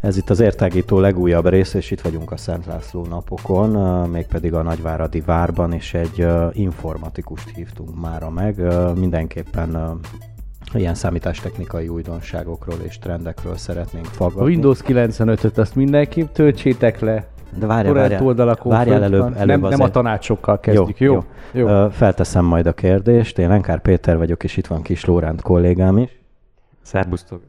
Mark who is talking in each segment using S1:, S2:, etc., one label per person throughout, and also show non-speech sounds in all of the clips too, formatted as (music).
S1: Ez itt az értágító legújabb rész, és itt vagyunk a Szent László napokon, mégpedig a Nagyváradi Várban, és egy informatikust hívtunk mára meg. Mindenképpen ilyen számítástechnikai újdonságokról és trendekről szeretnénk faggatni.
S2: A Windows 95-öt azt mindenképp töltsétek le.
S1: De várjál, várjál, várjál előbb, előbb
S2: nem, nem a tanácsokkal kezdjük, jó? jó?
S1: jó. jó. Felteszem majd a kérdést. Én Lenkár Péter vagyok, és itt van Kis Lóránt kollégám is.
S3: Szerbusztok.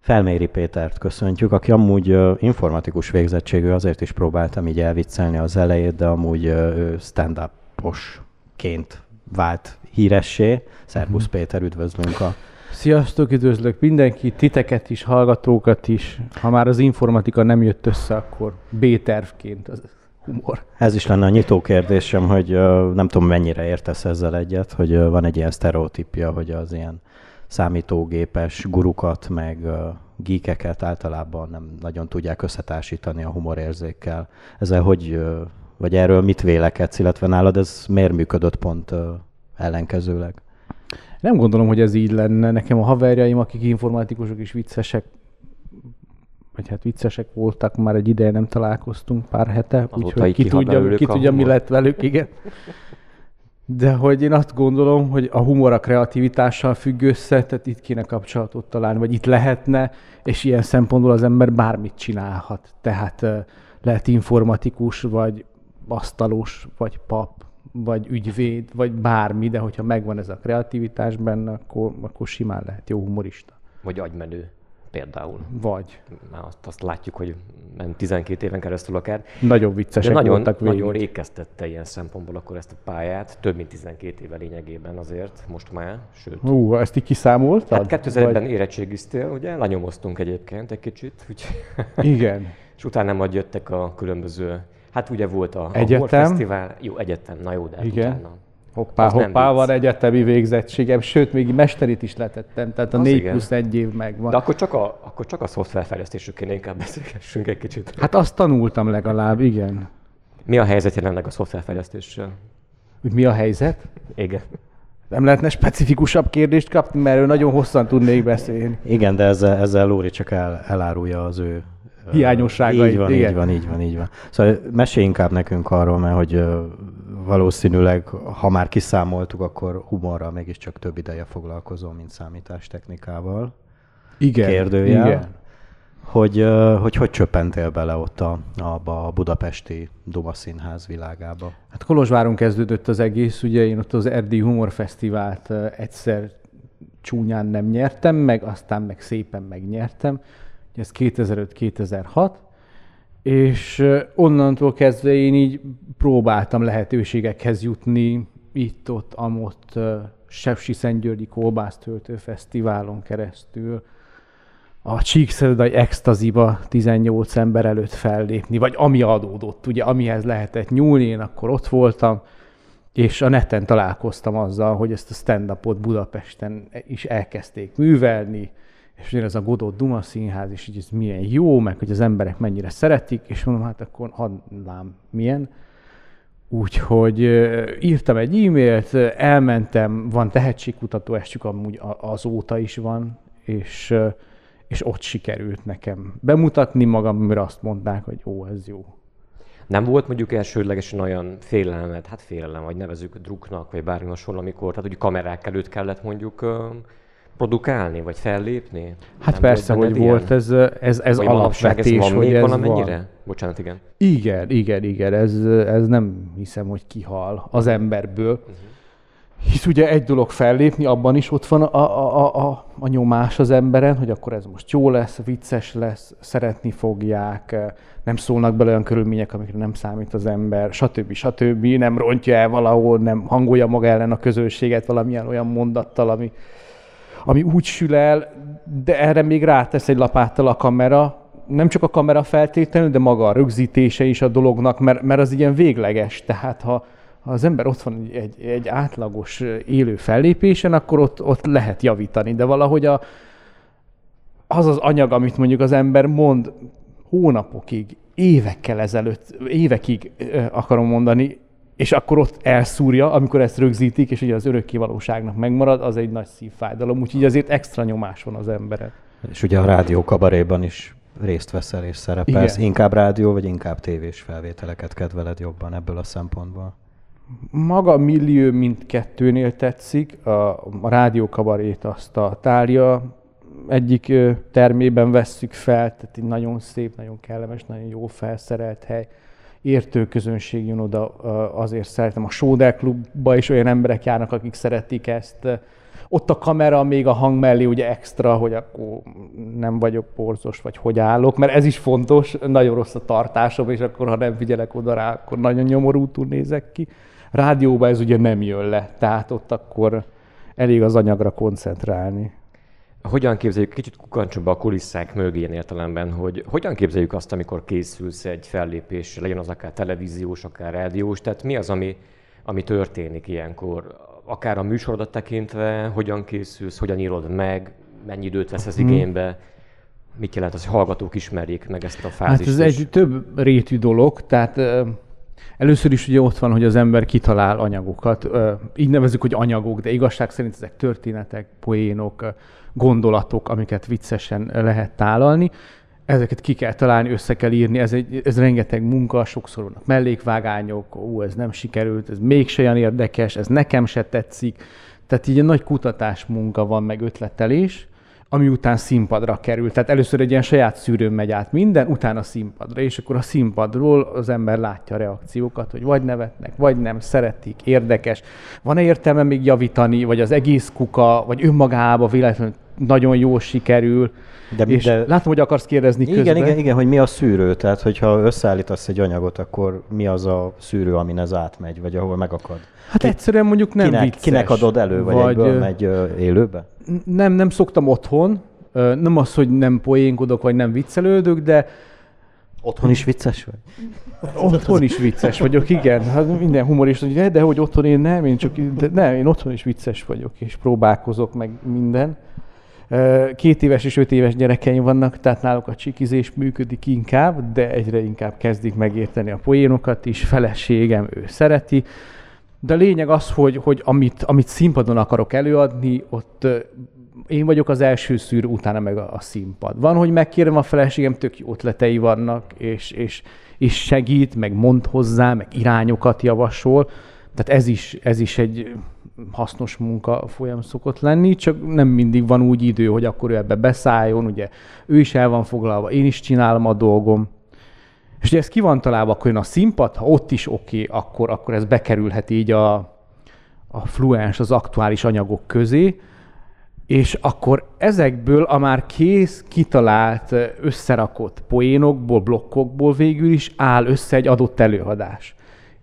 S1: Felméri Pétert köszöntjük, aki amúgy informatikus végzettségű, azért is próbáltam így elviccelni az elejét, de amúgy ő stand-uposként vált híressé. Szerbusz uh-huh. Péter, üdvözlünk a
S2: Sziasztok, üdvözlök mindenkit, titeket is, hallgatókat is. Ha már az informatika nem jött össze, akkor B-tervként az humor.
S1: Ez is lenne a nyitó kérdésem, hogy nem tudom mennyire értesz ezzel egyet, hogy van egy ilyen sztereotípia, hogy az ilyen számítógépes gurukat, meg geekeket általában nem nagyon tudják összetársítani a humorérzékkel. Ezzel hogy, vagy erről mit vélekedsz, illetve nálad ez miért működött pont ellenkezőleg?
S2: Nem gondolom, hogy ez így lenne. Nekem a haverjaim, akik informatikusok is viccesek, vagy hát viccesek voltak, már egy ideje nem találkoztunk, pár hete, úgyhogy ki tudja, ki tudja mi lett velük, igen. De hogy én azt gondolom, hogy a humor a kreativitással függ össze, tehát itt kéne kapcsolatot találni, vagy itt lehetne, és ilyen szempontból az ember bármit csinálhat. Tehát lehet informatikus, vagy asztalos, vagy pap, vagy ügyvéd, vagy bármi, de hogyha megvan ez a kreativitás benne, akkor, akkor simán lehet jó humorista.
S3: Vagy agymenő például.
S2: Vagy.
S3: Már azt, azt látjuk, hogy nem 12 éven keresztül akár.
S2: Nagyon viccesek
S3: De nagyon,
S2: voltak
S3: végig. Nagyon rékeztette ilyen szempontból akkor ezt a pályát, több mint 12 éve lényegében azért, most már, sőt.
S2: Hú, ezt így kiszámoltad?
S3: Hát 2001-ben vagy... érettségiztél, ugye, lanyomoztunk egyébként egy kicsit. Úgy.
S2: Igen. (laughs)
S3: és utána majd jöttek a különböző, hát ugye volt a,
S2: egyetem.
S3: a Fesztivál, jó, egyetem, na jó, de hát
S2: Igen.
S3: utána
S2: Hoppá, hoppá, van egyetemi végzettségem, sőt, még mesterit is letettem, tehát a az 4 igen. plusz egy év megvan.
S3: De akkor csak a, akkor csak a szoftverfejlesztésről kéne inkább beszélgessünk egy kicsit.
S2: Hát azt tanultam legalább, igen.
S3: Mi a helyzet jelenleg a szoftverfejlesztéssel?
S2: Mi a helyzet?
S3: Igen.
S2: Nem lehetne specifikusabb kérdést kapni, mert ő nagyon hosszan tudnék beszélni.
S1: Igen, de ezzel, ezzel Lóri csak el, elárulja az ő
S2: hiányosságait.
S1: Így van, igen. így van, így van, így van. Szóval mesélj inkább nekünk arról, mert hogy valószínűleg, ha már kiszámoltuk, akkor humorral mégiscsak több ideje foglalkozom, mint számítástechnikával.
S2: Igen,
S1: Kérdőjel.
S2: igen.
S1: Hogy, hogy hogy csöppentél bele ott a, abba a budapesti Duma Színház világába?
S2: Hát Kolozsváron kezdődött az egész, ugye én ott az Erdély Humor Fesztivált egyszer csúnyán nem nyertem, meg aztán meg szépen megnyertem. Ez 2005-2006, és onnantól kezdve én így próbáltam lehetőségekhez jutni, itt-ott, amott Sepsi Szentgyörgyi Kolbásztöltő Fesztiválon keresztül, a Csíkszeredai Extaziba 18 ember előtt fellépni, vagy ami adódott, ugye, amihez lehetett nyúlni, én akkor ott voltam, és a neten találkoztam azzal, hogy ezt a stand-upot Budapesten is elkezdték művelni, és ugye ez a Godot Duma Színház, és így ez milyen jó, meg hogy az emberek mennyire szeretik, és mondom, hát akkor hadlám milyen. Úgyhogy írtam egy e-mailt, elmentem, van tehetségkutató estük, amúgy azóta is van, és, és ott sikerült nekem bemutatni magam, mire azt mondták, hogy ó, ez jó.
S3: Nem volt mondjuk elsődlegesen olyan félelmet, hát félelem, vagy nevezük druknak, vagy bármi hasonló, amikor, tehát hogy kamerák előtt kellett mondjuk produkálni, vagy fellépni?
S2: Hát nem persze, hogy ilyen? volt ez, ez, ez alapvetés,
S3: ez van
S2: hogy
S3: még
S2: ez
S3: valamennyire?
S2: Van.
S3: Bocsánat, igen.
S2: Igen, igen, igen, ez, ez nem hiszem, hogy kihal az emberből. Uh-huh. Hisz ugye egy dolog fellépni, abban is ott van a, a, a, a, a nyomás az emberen, hogy akkor ez most jó lesz, vicces lesz, szeretni fogják, nem szólnak bele olyan körülmények, amikre nem számít az ember, stb. stb. Nem rontja el valahol, nem hangolja maga ellen a közönséget valamilyen olyan mondattal, ami, ami úgy sül el, de erre még rátesz egy lapáttal a kamera, nem csak a kamera feltétlenül, de maga a rögzítése is a dolognak, mert, mert az ilyen végleges. Tehát ha, ha az ember ott van egy, egy átlagos élő fellépésen, akkor ott, ott lehet javítani, de valahogy a, az az anyag, amit mondjuk az ember mond hónapokig, évekkel ezelőtt, évekig akarom mondani, és akkor ott elszúrja, amikor ezt rögzítik, és ugye az örökké valóságnak megmarad, az egy nagy szívfájdalom, úgyhogy azért extra nyomás van az emberek.
S1: És ugye a rádió kabaréban is részt veszel és szerepelsz. Igen. Inkább rádió, vagy inkább tévés felvételeket kedveled jobban ebből a szempontból?
S2: Maga a millió mindkettőnél tetszik. A, a rádió kabarét azt a tárja egyik termében vesszük fel, tehát egy nagyon szép, nagyon kellemes, nagyon jó felszerelt hely. Értő közönség jön oda, azért szeretem. A Sóder klubba is olyan emberek járnak, akik szeretik ezt ott a kamera még a hang mellé ugye extra, hogy akkor nem vagyok porzos, vagy hogy állok, mert ez is fontos, nagyon rossz a tartásom, és akkor ha nem figyelek oda rá, akkor nagyon nyomorútul nézek ki. Rádióban ez ugye nem jön le, tehát ott akkor elég az anyagra koncentrálni.
S3: Hogyan képzeljük, kicsit kukancsunk be a kulisszák mögé ilyen értelemben, hogy hogyan képzeljük azt, amikor készülsz egy fellépésre, legyen az akár televíziós, akár rádiós, tehát mi az, ami, ami történik ilyenkor? akár a műsorodat tekintve, hogyan készülsz, hogyan írod meg, mennyi időt vesz ez mhm. igénybe, mit jelent az, hogy hallgatók ismerjék meg ezt a fázist?
S2: Hát ez egy több rétű dolog, tehát először is ugye ott van, hogy az ember kitalál anyagokat, így nevezük, hogy anyagok, de igazság szerint ezek történetek, poénok, gondolatok, amiket viccesen lehet tálalni. Ezeket ki kell találni, össze kell írni, ez, egy, ez rengeteg munka, sokszor vannak mellékvágányok, ó, ez nem sikerült, ez mégse olyan érdekes, ez nekem se tetszik. Tehát így egy nagy kutatás munka van, meg ötletelés, ami után színpadra kerül. Tehát először egy ilyen saját szűrőn megy át minden, utána színpadra, és akkor a színpadról az ember látja a reakciókat, hogy vagy nevetnek, vagy nem, szeretik, érdekes. Van-e értelme még javítani, vagy az egész kuka, vagy önmagába véletlenül nagyon jól sikerül. De, és de... látom, hogy akarsz kérdezni
S1: igen, közben. Igen, igen, hogy mi a szűrő, tehát hogyha összeállítasz egy anyagot, akkor mi az a szűrő, amin ez átmegy, vagy ahol megakad?
S2: Hát Ki, egyszerűen mondjuk nem
S1: kinek,
S2: vicces.
S1: Kinek adod elő, vagy, vagy egyből megy élőbe?
S2: Nem, nem szoktam otthon, nem az, hogy nem poénkodok, vagy nem viccelődök, de
S1: Otthon is vicces vagy?
S2: Otthon is vicces vagyok, igen. Hát minden humorista, hogy de hogy otthon én nem, én csak, de nem, én otthon is vicces vagyok, és próbálkozok meg minden. Két éves és öt éves gyerekeim vannak, tehát náluk a csikizés működik inkább, de egyre inkább kezdik megérteni a poénokat is. Feleségem, ő szereti. De a lényeg az, hogy, hogy amit, amit színpadon akarok előadni, ott én vagyok az első szűr, utána meg a, a színpad. Van, hogy megkérem a feleségem, tök jó ötletei vannak, és, és, és segít, meg mond hozzá, meg irányokat javasol. Tehát ez is, ez is egy hasznos munka folyam szokott lenni, csak nem mindig van úgy idő, hogy akkor ő ebbe beszálljon, ugye ő is el van foglalva, én is csinálom a dolgom. És ugye ez ki van találva, akkor jön a színpad, ha ott is oké, okay, akkor, akkor ez bekerülhet így a, a fluens, az aktuális anyagok közé, és akkor ezekből a már kész, kitalált, összerakott poénokból, blokkokból végül is áll össze egy adott előadás.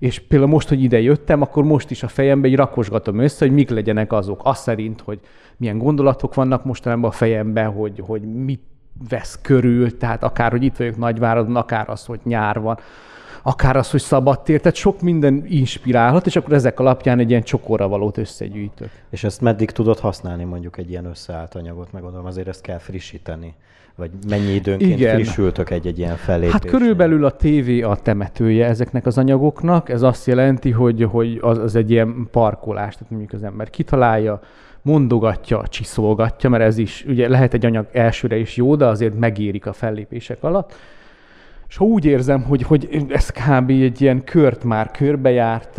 S2: És például most, hogy ide jöttem, akkor most is a fejembe egy rakosgatom össze, hogy mik legyenek azok. Azt szerint, hogy milyen gondolatok vannak mostanában a fejemben, hogy, hogy mit vesz körül, tehát akár, hogy itt vagyok Nagyváradon, akár az, hogy nyár van, akár az, hogy szabadtér, tehát sok minden inspirálhat, és akkor ezek alapján egy ilyen csokorra valót összegyűjtök.
S1: És ezt meddig tudod használni mondjuk egy ilyen összeállt anyagot, meg gondolom azért ezt kell frissíteni? Vagy mennyi időnként Igen. frissültök egy-egy ilyen fellépésnél?
S2: Hát körülbelül a tévé a temetője ezeknek az anyagoknak. Ez azt jelenti, hogy, hogy az, az egy ilyen parkolás, tehát mondjuk az ember kitalálja, mondogatja, csiszolgatja, mert ez is, ugye lehet egy anyag elsőre is jó, de azért megérik a fellépések alatt. És ha úgy érzem, hogy, hogy ez kb. egy ilyen kört már körbejárt,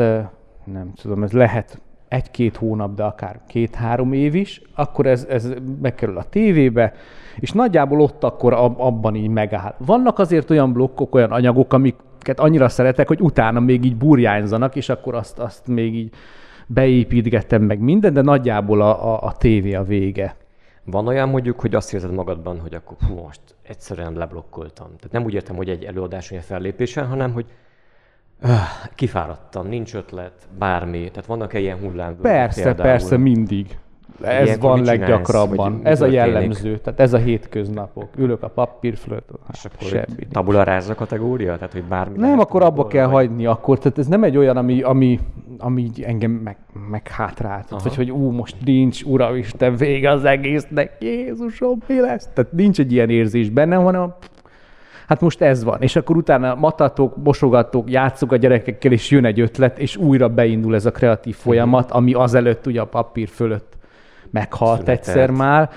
S2: nem tudom, ez lehet egy-két hónap, de akár két-három év is, akkor ez, ez bekerül a tévébe, és nagyjából ott akkor abban így megáll. Vannak azért olyan blokkok, olyan anyagok, amiket annyira szeretek, hogy utána még így burjányzanak, és akkor azt, azt még így beépítgettem meg minden, de nagyjából a, a, a tévé a vége.
S3: Van olyan mondjuk, hogy azt érzed magadban, hogy akkor hú, most egyszerűen leblokkoltam. Tehát nem úgy értem, hogy egy előadáson, egy fellépésen, hanem hogy kifáradtam, nincs ötlet, bármi. Tehát vannak-e ilyen hullámvölgyek
S2: Persze, például? persze, mindig. Ez Ilyenkor van leggyakrabban. Ez a jellemző, tehát ez a hétköznapok. Ülök a papír fölött,
S3: és akkor semmi. Tabula ráza kategória? Tehát, hogy bármi
S2: Nem, akkor abba kell hagyni akkor. Tehát ez nem egy olyan, ami, ami ami így engem meg, meghátrált. Vagy hogy ú, most nincs, uramisten, vége az egésznek, Jézusom, mi lesz? Tehát nincs egy ilyen érzés bennem, hanem hát most ez van. És akkor utána matatok, mosogatok, játszok a gyerekekkel, és jön egy ötlet, és újra beindul ez a kreatív folyamat, ami azelőtt ugye a papír fölött meghalt
S3: Szünetelt.
S2: egyszer már.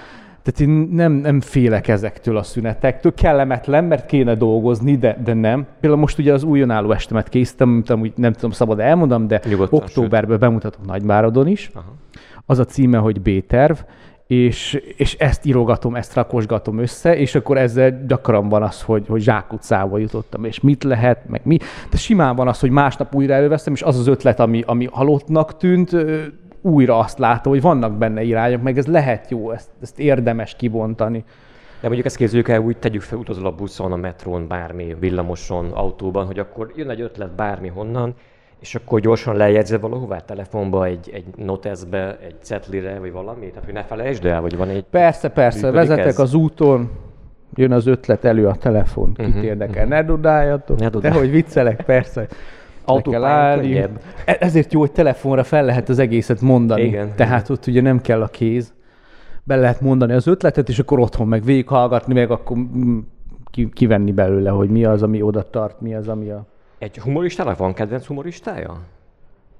S2: Tehát én nem, nem félek ezektől a szünetektől. Kellemetlen, mert kéne dolgozni, de, de nem. Például most ugye az új önálló estemet készítem, amit amúgy nem tudom, szabad elmondom, de
S3: Nyugodtan,
S2: októberben bemutatok Nagyváradon is.
S3: Aha.
S2: Az a címe, hogy B-terv, és, és ezt írogatom, ezt rakosgatom össze, és akkor ezzel gyakran van az, hogy, hogy zsákutcába jutottam, és mit lehet, meg mi. De simán van az, hogy másnap újra előveszem, és az az ötlet, ami, ami halottnak tűnt, újra azt látom, hogy vannak benne irányok, meg ez lehet jó, ezt, ezt érdemes kibontani.
S3: De mondjuk ezt képzeljük el, úgy tegyük fel, utazol a buszon, a metrón, bármi, villamoson, autóban, hogy akkor jön egy ötlet bármi honnan, és akkor gyorsan lejegyzed valahová telefonba, egy, egy noteszbe, egy cetlire, vagy valami, tehát hogy ne felejtsd el, vagy van egy...
S2: Persze, persze, vezetek
S3: ez?
S2: az úton, jön az ötlet elő a telefon, kit
S3: Mhm,
S2: érdekel, ne dudáljatok,
S3: Ne
S2: de
S3: dudálj.
S2: hogy viccelek, persze.
S3: Autópályán.
S2: E- Ezért jó, hogy telefonra fel lehet az egészet mondani.
S3: Igen,
S2: Tehát ott ugye nem kell a kéz. Be lehet mondani az ötletet, és akkor otthon meg végighallgatni, meg akkor ki, kivenni belőle, hogy mi az, ami oda tart, mi az, ami a...
S3: Egy humoristának van kedvenc humoristája?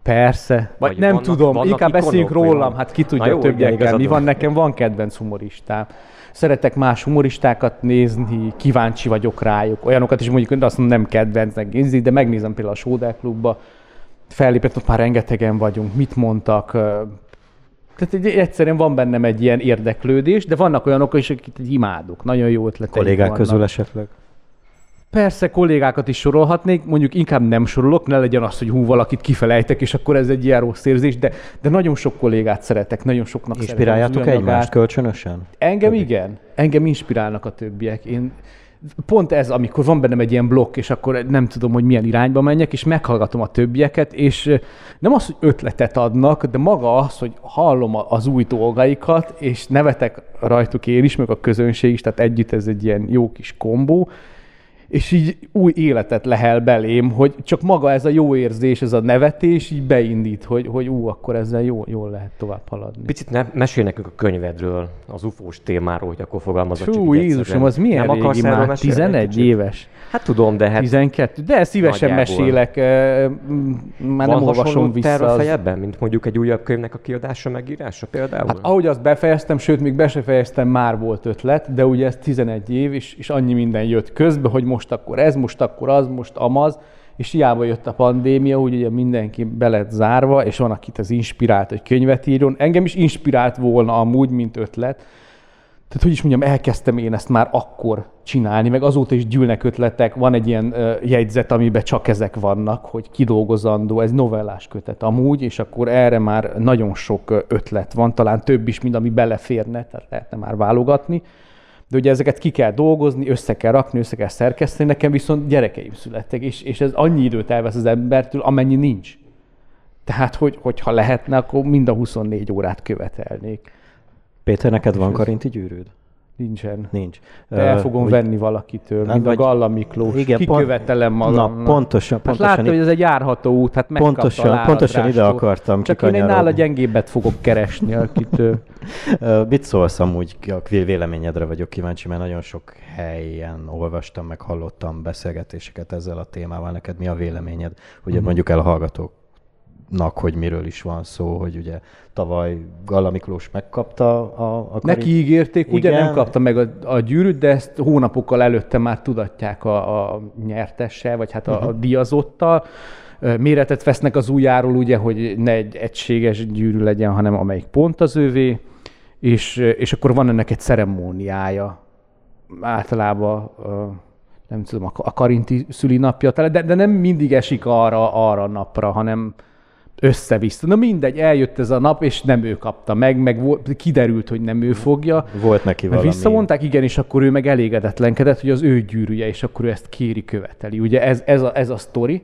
S2: Persze. Vagy,
S3: Vagy
S2: nem
S3: vannak-
S2: tudom,
S3: vannak
S2: inkább beszéljünk
S3: ikonok,
S2: rólam,
S3: van?
S2: hát ki tudja
S3: Na jó, igen,
S2: többiekkel. Mi
S3: van.
S2: nekem van kedvenc humoristám. Szeretek más humoristákat nézni, kíváncsi vagyok rájuk. Olyanokat is mondjuk azt mondom, nem kedvencnek nézni, de megnézem például a Sódák klubba. Fellépett, ott már rengetegen vagyunk, mit mondtak. Tehát egy, egyszerűen van bennem egy ilyen érdeklődés, de vannak olyanok is, akik így imádok. Nagyon jó ötletek
S1: Kollégák
S2: vannak.
S1: közül esetleg?
S2: Persze kollégákat is sorolhatnék, mondjuk inkább nem sorolok, ne legyen az, hogy hú, valakit kifelejtek, és akkor ez egy ilyen rossz érzés, de, de nagyon sok kollégát szeretek, nagyon soknak
S1: Inspiráljátok egymást kölcsönösen?
S2: Engem igen, engem inspirálnak a többiek. Én pont ez, amikor van bennem egy ilyen blokk, és akkor nem tudom, hogy milyen irányba menjek, és meghallgatom a többieket, és nem az, hogy ötletet adnak, de maga az, hogy hallom az új dolgaikat, és nevetek rajtuk én is, meg a közönség is, tehát együtt ez egy ilyen jó kis kombó, és így új életet lehel belém, hogy csak maga ez a jó érzés, ez a nevetés így beindít, hogy, hogy ú, akkor ezzel jó, jól lehet tovább haladni.
S3: Picit ne, mesélj nekünk a könyvedről, az ufós témáról, hogy akkor fogalmazok
S2: Fú, Jézusom, az milyen
S3: Nem
S2: régi már?
S3: mesélni egy
S2: 11
S3: kicsit?
S2: éves.
S3: Hát tudom, de hát
S2: 12. De szívesen
S3: Nagyjából.
S2: mesélek, már
S3: van
S2: nem olvasom vissza.
S3: a
S2: Az...
S3: fejedben, mint mondjuk egy újabb könyvnek a kiadása, megírása például?
S2: Hát ahogy azt befejeztem, sőt, még be se fejeztem, már volt ötlet, de ugye ez 11 év, és, és annyi minden jött közbe, hogy most akkor ez, most akkor az, most amaz, és hiába jött a pandémia, úgy ugye mindenki be lett zárva, és van, akit ez inspirált, hogy könyvet írjon. Engem is inspirált volna amúgy, mint ötlet, tehát hogy is mondjam, elkezdtem én ezt már akkor csinálni, meg azóta is gyűlnek ötletek, van egy ilyen jegyzet, amiben csak ezek vannak, hogy kidolgozandó, ez novellás kötet amúgy, és akkor erre már nagyon sok ötlet van, talán több is, mint ami beleférne, tehát lehetne már válogatni. De ugye ezeket ki kell dolgozni, össze kell rakni, össze kell szerkeszteni, nekem viszont gyerekeim születtek, és, és ez annyi időt elvesz az embertől, amennyi nincs. Tehát, hogy, hogyha lehetne, akkor mind a 24 órát követelnék.
S1: Péter, neked van karinti gyűrűd?
S2: Nincsen.
S1: Nincs.
S2: De el fogom
S1: úgy-
S2: venni valakitől,
S1: Hát
S2: mint a
S1: vagy-
S2: Galla Miklós.
S1: Igen,
S2: Kikövetelem magamnak.
S1: Na, pontosan,
S2: Hát
S1: pontosan,
S2: látta, hogy ez egy járható út, hát
S1: pontosan,
S2: a
S1: pontosan ide akartam
S2: Csak én egy nála gyengébbet fogok keresni, akitől... (laughs)
S1: Ö, Mit szólsz amúgy, a véleményedre vagyok kíváncsi, mert nagyon sok helyen olvastam, meg hallottam beszélgetéseket ezzel a témával. Neked mi a véleményed? Ugye
S2: Mhm.
S1: mondjuk el a hallgatóknak, hogy miről is van szó, hogy ugye tavaly Galla Miklós megkapta a, a
S2: Neki ígérték, ugye
S1: Igen.
S2: nem kapta meg a, a gyűrűt, de ezt hónapokkal előtte már tudatják a, a nyertessel, vagy hát a,
S1: Mhm.
S2: a díjazottal. Ö, Méretet vesznek az ujjáról, ugye, hogy ne egy egységes gyűrű legyen, hanem amelyik pont az ővé, és, és akkor van ennek egy ceremóniája. Általában nem tudom, a- Karinti szülinapja, de, de nem mindig esik arra, arra a napra, hanem össze-vissza. Na mindegy, eljött ez a nap, és nem ő kapta meg, meg kiderült, hogy nem ő fogja.
S1: Volt neki valami...
S2: visszamondták, igen, és akkor ő meg elégedetlenkedett, hogy az ő gyűrűje, és akkor ő ezt kéri, követeli. Ugye ez, ez, a, ez a sztori.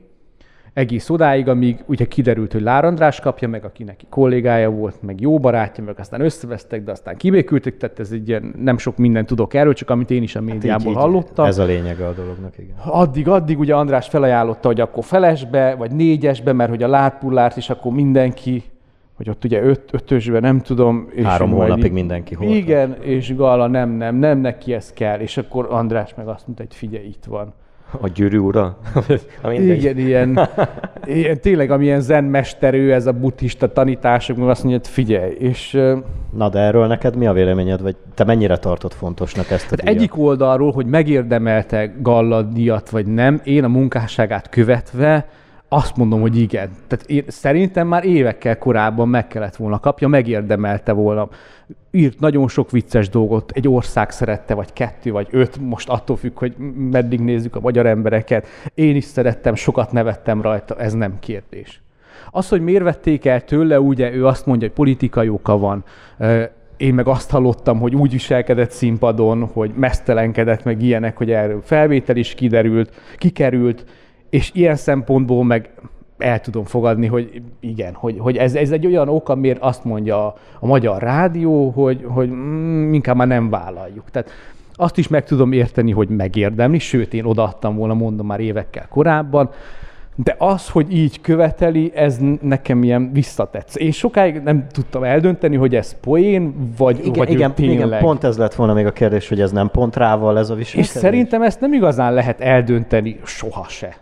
S2: Egész odáig, amíg ugye kiderült, hogy Lár András kapja meg, aki neki kollégája volt, meg jó barátja, meg aztán összevesztek, de aztán kibékültek, tehát ez egy ilyen, nem sok mindent tudok erről, csak amit én is a médiából
S1: így, így,
S2: hallottam.
S1: Ez a lényege a dolognak, igen.
S2: Addig, addig ugye András felajánlotta, hogy akkor felesbe, vagy négyesbe, mert hogy a látpullárt is akkor mindenki, hogy ott ugye öt, ötösbe, nem tudom.
S1: És Három hónapig így, mindenki
S2: hol. Igen, és Gala nem, nem, nem, neki ez kell. És akkor András meg azt mondta, hogy figyelj, itt van.
S3: A gyűrű ura? (laughs)
S2: Igen, ilyen, ilyen, tényleg amilyen zenmesterő ez a buddhista tanítások, meg azt mondja, hogy figyelj, és...
S1: Na de erről neked mi a véleményed, vagy te mennyire tartod fontosnak ezt a
S2: hát Egyik oldalról, hogy megérdemelte Galla díjat, vagy nem, én a munkásságát követve azt mondom, hogy igen. Tehát én, szerintem már évekkel korábban meg kellett volna kapja, megérdemelte volna. Írt nagyon sok vicces dolgot, egy ország szerette, vagy kettő, vagy öt, most attól függ, hogy meddig nézzük a magyar embereket. Én is szerettem, sokat nevettem rajta, ez nem kérdés. Az, hogy miért vették el tőle, ugye ő azt mondja, hogy politikai oka van. Én meg azt hallottam, hogy úgy viselkedett színpadon, hogy mesztelenkedett, meg ilyenek, hogy erről felvétel is kiderült, kikerült, és ilyen szempontból meg el tudom fogadni, hogy igen, hogy, hogy ez, ez egy olyan ok, amiért azt mondja a, a magyar rádió, hogy, hogy mm, inkább már nem vállaljuk. Tehát azt is meg tudom érteni, hogy megérdemli, sőt, én odaadtam volna, mondom már évekkel korábban, de az, hogy így követeli, ez nekem ilyen visszatetsz. Én sokáig nem tudtam eldönteni, hogy ez poén, vagy,
S1: igen,
S2: vagy
S1: igen, igen, pont ez lett volna még a kérdés, hogy ez nem pont rával ez a viselkedés.
S2: És szerintem ezt nem igazán lehet eldönteni soha se.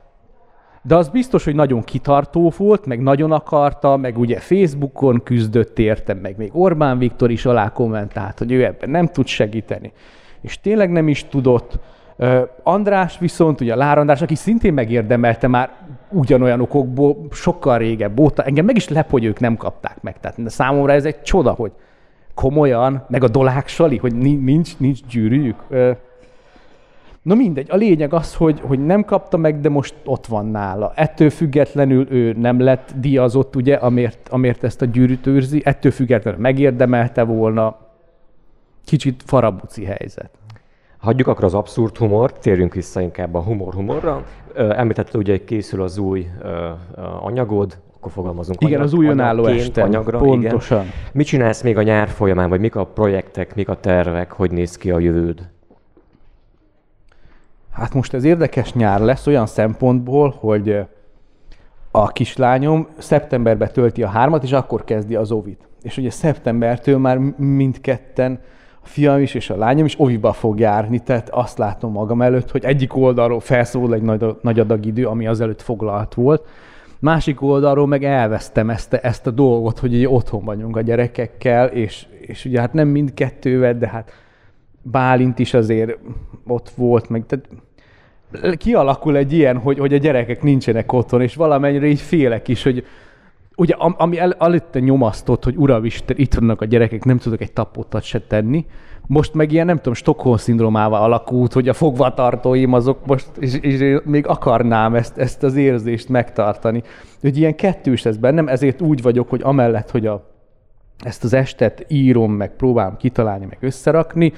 S2: De az biztos, hogy nagyon kitartó volt, meg nagyon akarta, meg ugye Facebookon küzdött értem, meg még Orbán Viktor is alá kommentált, hogy ő ebben nem tud segíteni. És tényleg nem is tudott. András viszont, ugye Lár aki szintén megérdemelte már ugyanolyan okokból sokkal régebb óta, engem meg is lep, hogy ők nem kapták meg. Tehát számomra ez egy csoda, hogy komolyan, meg a Dolák Sali, hogy nincs, nincs gyűrűjük. Na mindegy, a lényeg az, hogy, hogy nem kapta meg, de most ott van nála. Ettől függetlenül ő nem lett díjazott, ugye, amért, amért ezt a gyűrűt őrzi, ettől függetlenül megérdemelte volna. Kicsit farabuci helyzet.
S3: Hagyjuk akkor az abszurd humort, térjünk vissza inkább a humor-humorra. Említetted ugye, hogy készül az új anyagod, akkor fogalmazunk.
S2: Igen, anyag, az új önálló este. Anyagra, pontosan. Igen.
S3: Mit csinálsz még a nyár folyamán, vagy mik a projektek, mik a tervek, hogy néz ki a jövőd?
S2: Hát most ez érdekes nyár lesz olyan szempontból, hogy a kislányom szeptemberben tölti a hármat, és akkor kezdi az ovit. És ugye szeptembertől már mindketten, a fiam is és a lányom is oviba fog járni, tehát azt látom magam előtt, hogy egyik oldalról felszólul egy nagy, nagy adag idő, ami azelőtt foglalt volt, másik oldalról meg elvesztem ezt, ezt a dolgot, hogy így otthon vagyunk a gyerekekkel, és, és ugye hát nem mindkettővel, de hát Bálint is azért ott volt, meg tehát kialakul egy ilyen, hogy, hogy a gyerekek nincsenek otthon, és valamennyire így félek is, hogy ugye ami el, előtte nyomasztott, hogy uramisten, itt vannak a gyerekek, nem tudok egy tapótat se tenni, most meg ilyen, nem tudom, Stockholm szindrómával alakult, hogy a fogvatartóim azok most, és, és még akarnám ezt, ezt az érzést megtartani. Hogy ilyen kettős ez bennem, ezért úgy vagyok, hogy amellett, hogy a, ezt az estet írom, meg próbálom kitalálni, meg összerakni,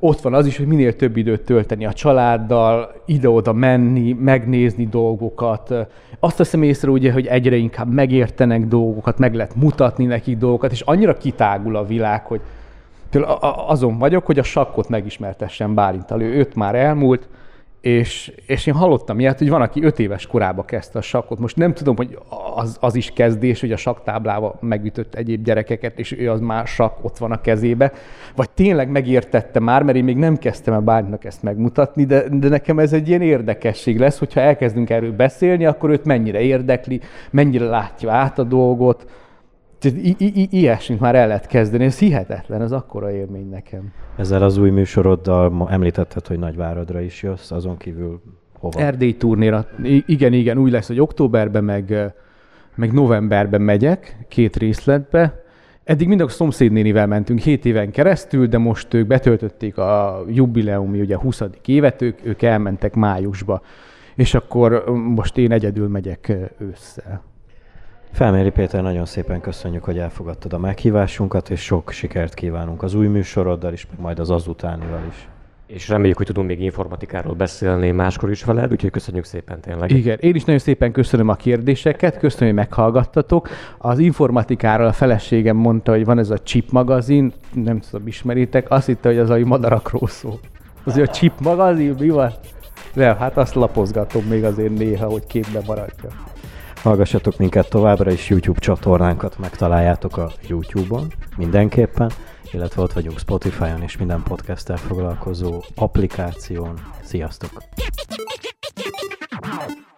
S2: ott van az is, hogy minél több időt tölteni a családdal, ide-oda menni, megnézni dolgokat. Azt teszem észre ugye, hogy egyre inkább megértenek dolgokat, meg lehet mutatni nekik dolgokat, és annyira kitágul a világ, hogy azon vagyok, hogy a sakkot megismertessen Bálintal. Ő öt már elmúlt, és, és én hallottam ilyet, hogy van, aki öt éves korába kezdte a sakkot. Most nem tudom, hogy az, az is kezdés, hogy a saktáblába megütött egyéb gyerekeket, és ő az már sakk ott van a kezébe. Vagy tényleg megértette már, mert én még nem kezdtem el bárnak ezt megmutatni, de, de nekem ez egy ilyen érdekesség lesz, hogyha elkezdünk erről beszélni, akkor őt mennyire érdekli, mennyire látja át a dolgot, I- i- ilyesmit már el lehet kezdeni, ez hihetetlen, ez akkora élmény nekem.
S1: Ezzel az új műsoroddal említetted, hogy Nagyváradra is jössz, azon kívül hova?
S2: Erdély turnéra. Igen, igen, úgy lesz, hogy októberben meg, meg novemberben megyek, két részletbe. Eddig mind a szomszédnénivel mentünk 7 éven keresztül, de most ők betöltötték a jubileumi, ugye 20. évet, ők, ők elmentek májusba. És akkor most én egyedül megyek ősszel.
S1: Felméri Péter, nagyon szépen köszönjük, hogy elfogadtad a meghívásunkat, és sok sikert kívánunk az új műsoroddal is, meg majd az azutánival is.
S3: és reméljük, hogy tudunk még informatikáról beszélni máskor is veled, úgyhogy köszönjük szépen tényleg.
S2: Igen, én is nagyon szépen köszönöm a kérdéseket, köszönöm, hogy meghallgattatok. Az informatikáról a feleségem mondta, hogy van ez a Chip magazin, nem tudom, ismeritek, azt hitte, hogy az a madarakról szól. Az a Chip magazin, mi van? Nem, hát azt lapozgatom még azért néha, hogy képbe maradja.
S1: Hallgassatok minket továbbra is YouTube csatornánkat megtaláljátok a YouTube-on mindenképpen, illetve ott vagyunk Spotify-on és minden podcasttel foglalkozó applikáción. Sziasztok! Ow.